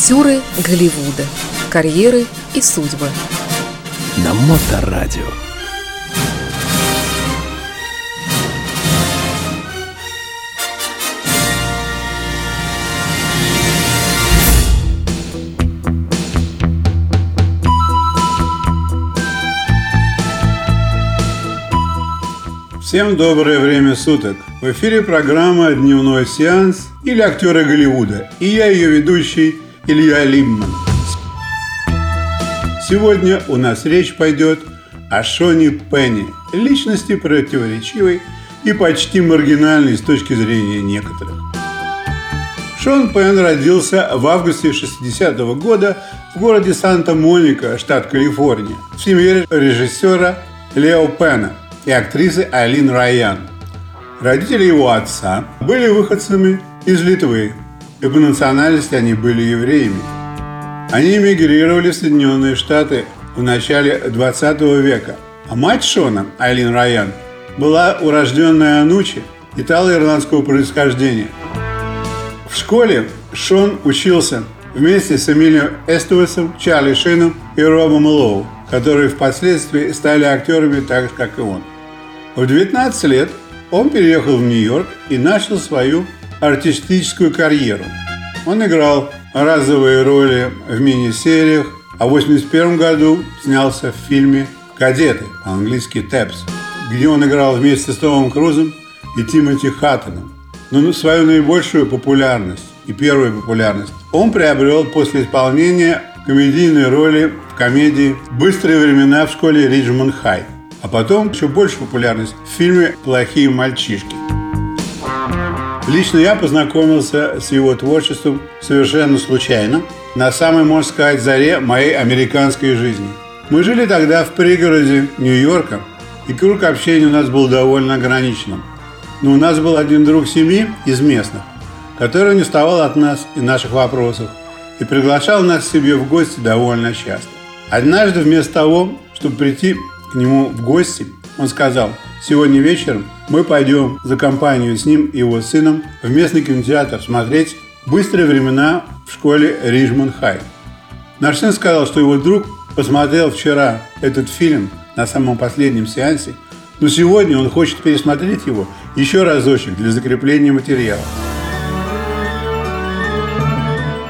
Актеры Голливуда. Карьеры и судьбы. На Моторадио. Всем доброе время суток! В эфире программа «Дневной сеанс» или «Актеры Голливуда» и я ее ведущий Илья Лимман. Сегодня у нас речь пойдет о Шоне Пенни, личности противоречивой и почти маргинальной с точки зрения некоторых. Шон Пен родился в августе 60 -го года в городе Санта-Моника, штат Калифорния, в семье режиссера Лео Пена – и актрисы Айлин Райан. Родители его отца были выходцами из Литвы, и по национальности они были евреями. Они эмигрировали в Соединенные Штаты в начале 20 века, а мать Шона, Айлин Райан, была урожденная Анучи, итало-ирландского происхождения. В школе Шон учился вместе с Эмилио Эстуэсом, Чарли Шином и Робом Лоу, которые впоследствии стали актерами так же, как и он. В 19 лет он переехал в Нью-Йорк и начал свою артистическую карьеру. Он играл разовые роли в мини-сериях, а в 1981 году снялся в фильме «Кадеты», по-английски «Тэпс», где он играл вместе с Томом Крузом и Тимоти Хаттоном. Но свою наибольшую популярность и первую популярность он приобрел после исполнения комедийной роли в комедии «Быстрые времена в школе Риджмонд Хай», а потом еще больше популярность в фильме «Плохие мальчишки». Лично я познакомился с его творчеством совершенно случайно, на самой, можно сказать, заре моей американской жизни. Мы жили тогда в пригороде Нью-Йорка, и круг общения у нас был довольно ограниченным. Но у нас был один друг семьи из местных, который не вставал от нас и наших вопросов, и приглашал нас к себе в гости довольно часто. Однажды вместо того, чтобы прийти к нему в гости, он сказал, сегодня вечером мы пойдем за компанию с ним и его сыном в местный кинотеатр смотреть «Быстрые времена» в школе Риджмонд Хай. Наш сын сказал, что его друг посмотрел вчера этот фильм на самом последнем сеансе, но сегодня он хочет пересмотреть его еще разочек для закрепления материала.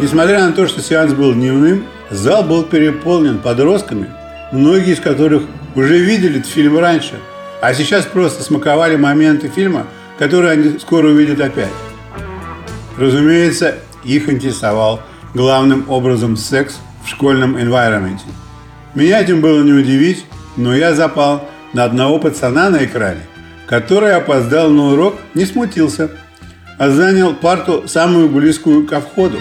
Несмотря на то, что сеанс был дневным, зал был переполнен подростками, многие из которых уже видели этот фильм раньше, а сейчас просто смаковали моменты фильма, которые они скоро увидят опять. Разумеется, их интересовал главным образом секс в школьном environment. Меня этим было не удивить, но я запал на одного пацана на экране, который опоздал на урок, не смутился, а занял парту самую близкую ко входу.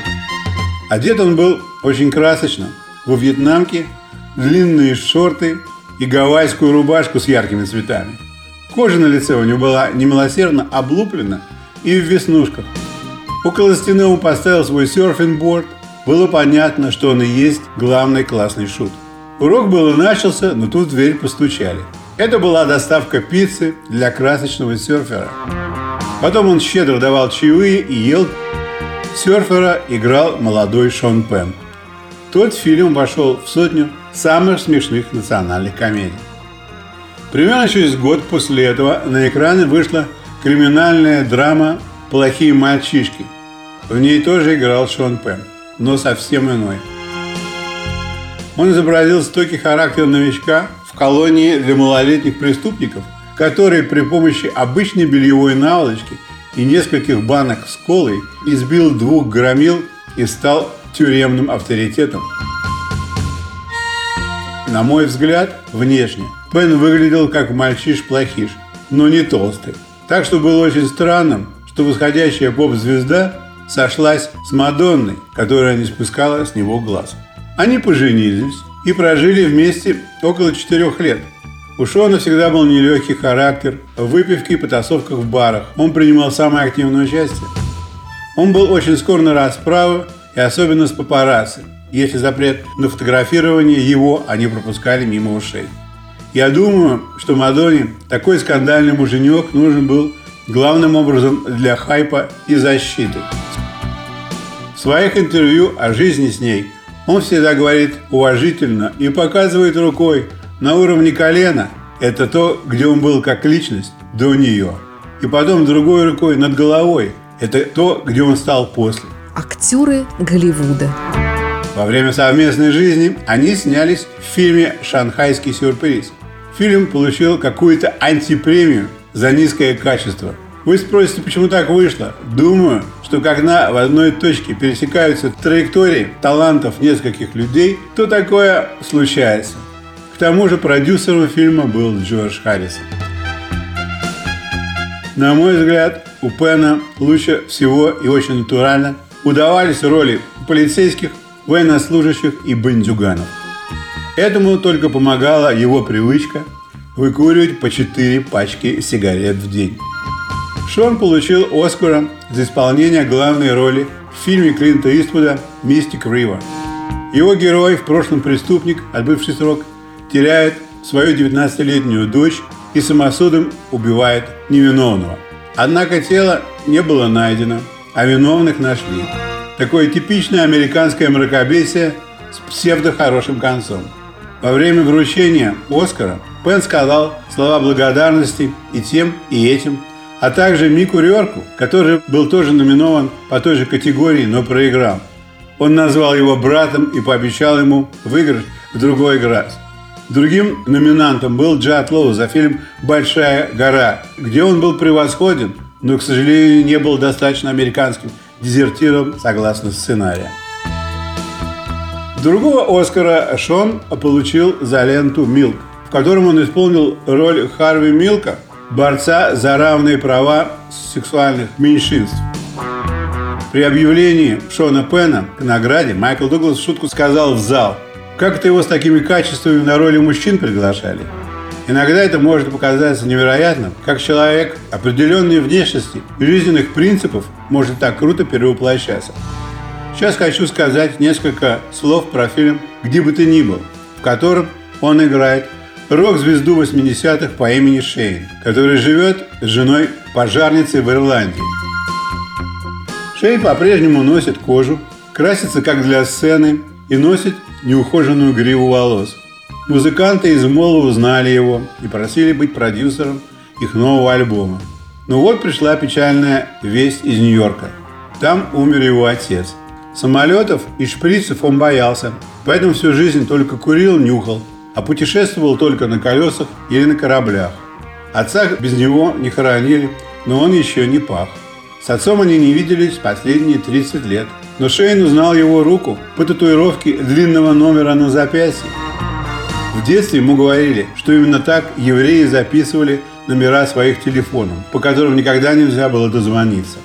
Одет он был очень красочно, во вьетнамке, длинные шорты и гавайскую рубашку с яркими цветами. Кожа на лице у него была немилосердно облуплена и в веснушках. Около стены он поставил свой серфинг-борд. Было понятно, что он и есть главный классный шут. Урок был и начался, но тут в дверь постучали. Это была доставка пиццы для красочного серфера. Потом он щедро давал чаевые и ел. Серфера играл молодой Шон Пен. Тот фильм вошел в сотню самых смешных национальных комедий. Примерно через год после этого на экраны вышла криминальная драма «Плохие мальчишки». В ней тоже играл Шон Пен, но совсем иной. Он изобразил стойкий характер новичка в колонии для малолетних преступников, который при помощи обычной бельевой наволочки и нескольких банок с колой избил двух громил и стал тюремным авторитетом. На мой взгляд, внешне, Пен выглядел как мальчиш-плохиш, но не толстый. Так что было очень странным, что восходящая поп-звезда сошлась с Мадонной, которая не спускала с него глаз. Они поженились и прожили вместе около четырех лет. У Шона всегда был нелегкий характер, в выпивке и потасовках в барах. Он принимал самое активное участие. Он был очень скор на расправы и особенно с папарацци если запрет на фотографирование его они пропускали мимо ушей. Я думаю, что Мадонне такой скандальный муженек нужен был главным образом для хайпа и защиты. В своих интервью о жизни с ней он всегда говорит уважительно и показывает рукой на уровне колена. Это то, где он был как личность до нее. И потом другой рукой над головой. Это то, где он стал после. Актеры Голливуда. Во время совместной жизни они снялись в фильме «Шанхайский сюрприз». Фильм получил какую-то антипремию за низкое качество. Вы спросите, почему так вышло? Думаю, что когда в одной точке пересекаются траектории талантов нескольких людей, то такое случается. К тому же продюсером фильма был Джордж Харрисон. На мой взгляд, у Пена лучше всего и очень натурально удавались роли полицейских, военнослужащих и бандюганов. Этому только помогала его привычка выкуривать по 4 пачки сигарет в день. Шон получил Оскара за исполнение главной роли в фильме Клинта Иствуда «Мистик Ривер». Его герой, в прошлом преступник, отбывший срок, теряет свою 19-летнюю дочь и самосудом убивает невиновного. Однако тело не было найдено, а виновных нашли. Такое типичное американское мракобесие с псевдо-хорошим концом. Во время вручения Оскара Пен сказал слова благодарности и тем, и этим, а также Мику Рёрку, который был тоже номинован по той же категории, но проиграл. Он назвал его братом и пообещал ему выиграть в другой раз. Другим номинантом был Джад Лоу за фильм «Большая гора», где он был превосходен, но, к сожалению, не был достаточно американским дезертиром согласно сценарию. Другого Оскара Шон получил за ленту «Милк», в котором он исполнил роль Харви Милка, борца за равные права сексуальных меньшинств. При объявлении Шона Пена к награде Майкл Дуглас в шутку сказал в зал, как это его с такими качествами на роли мужчин приглашали. Иногда это может показаться невероятным, как человек определенной внешности и жизненных принципов может так круто перевоплощаться. Сейчас хочу сказать несколько слов про фильм «Где бы ты ни был», в котором он играет рок-звезду 80-х по имени Шейн, который живет с женой пожарницей в Ирландии. Шейн по-прежнему носит кожу, красится как для сцены и носит неухоженную гриву волос. Музыканты из Мола узнали его и просили быть продюсером их нового альбома. Но вот пришла печальная весть из Нью-Йорка. Там умер его отец. Самолетов и шприцев он боялся, поэтому всю жизнь только курил, нюхал, а путешествовал только на колесах или на кораблях. Отца без него не хоронили, но он еще не пах. С отцом они не виделись последние 30 лет. Но Шейн узнал его руку по татуировке длинного номера на запястье. В детстве ему говорили, что именно так евреи записывали номера своих телефонов, по которым никогда нельзя было дозвониться.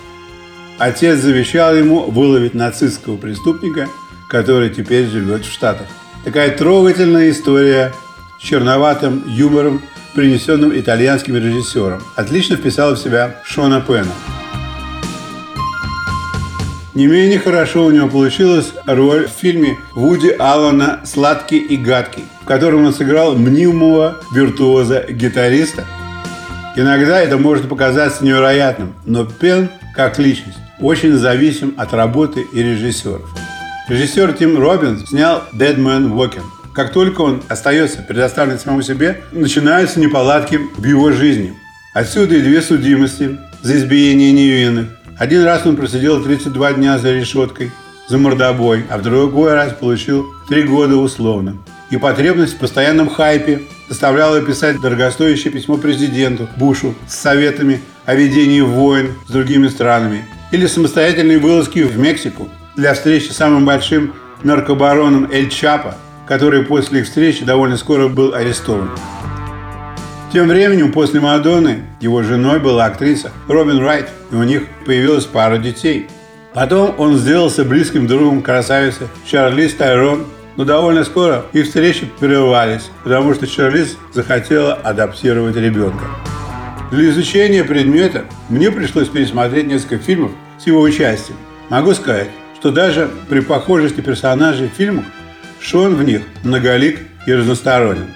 Отец завещал ему выловить нацистского преступника, который теперь живет в Штатах. Такая трогательная история с черноватым юмором, принесенным итальянским режиссером. Отлично вписала в себя Шона Пена. Не менее хорошо у него получилась роль в фильме Вуди Аллена «Сладкий и гадкий», в котором он сыграл мнимого виртуоза-гитариста. Иногда это может показаться невероятным, но Пен, как личность, очень зависим от работы и режиссеров. Режиссер Тим Робинс снял «Dead Man Walking». Как только он остается предоставлен самому себе, начинаются неполадки в его жизни. Отсюда и две судимости за избиение невинных. Один раз он просидел 32 дня за решеткой за мордобой, а в другой раз получил три года условно. И потребность в постоянном хайпе заставляла писать дорогостоящее письмо президенту Бушу с советами о ведении войн с другими странами или самостоятельные вылазки в Мексику для встречи с самым большим наркобароном Эль Чапа, который после их встречи довольно скоро был арестован. Тем временем после Мадонны его женой была актриса Робин Райт, и у них появилась пара детей. Потом он сделался близким другом красавицы Чарлиз Тайрон, но довольно скоро их встречи прервались, потому что Чарлиз захотела адаптировать ребенка. Для изучения предмета мне пришлось пересмотреть несколько фильмов с его участием. Могу сказать, что даже при похожести персонажей в фильмах Шон в них многолик и разносторонен.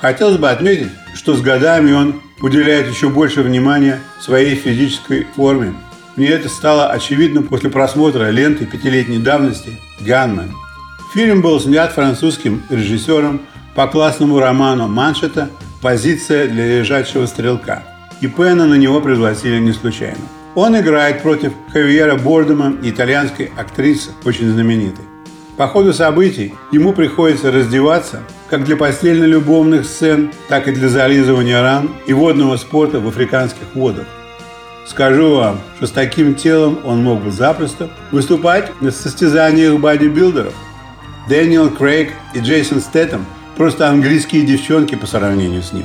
Хотелось бы отметить, что с годами он уделяет еще больше внимания своей физической форме. Мне это стало очевидно после просмотра ленты пятилетней давности «Ганмен». Фильм был снят французским режиссером по классному роману Маншета «Позиция для лежачего стрелка». И Пена на него пригласили не случайно. Он играет против Хавьера Бордема, итальянской актрисы, очень знаменитой. По ходу событий ему приходится раздеваться как для постельно-любовных сцен, так и для зализывания ран и водного спорта в африканских водах. Скажу вам, что с таким телом он мог бы запросто выступать на состязаниях бодибилдеров. Дэниел Крейг и Джейсон Стэттем просто английские девчонки по сравнению с ним.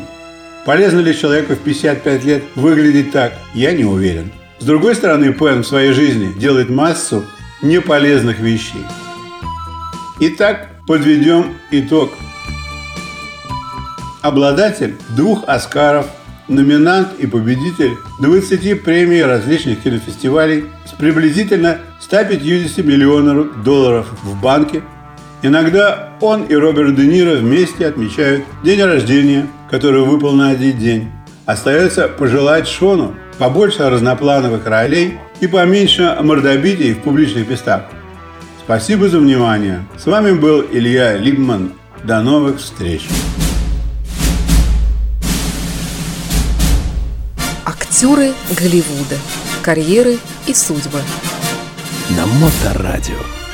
Полезно ли человеку в 55 лет выглядеть так, я не уверен. С другой стороны, Пен в своей жизни делает массу неполезных вещей – Итак, подведем итог. Обладатель двух «Оскаров», номинант и победитель 20 премий различных кинофестивалей с приблизительно 150 миллионов долларов в банке. Иногда он и Роберт Де Ниро вместе отмечают день рождения, который выпал на один день. Остается пожелать Шону побольше разноплановых ролей и поменьше мордобитий в публичных местах. Спасибо за внимание. С вами был Илья Либман. До новых встреч. Актеры Голливуда. Карьеры и судьбы. На Моторадио.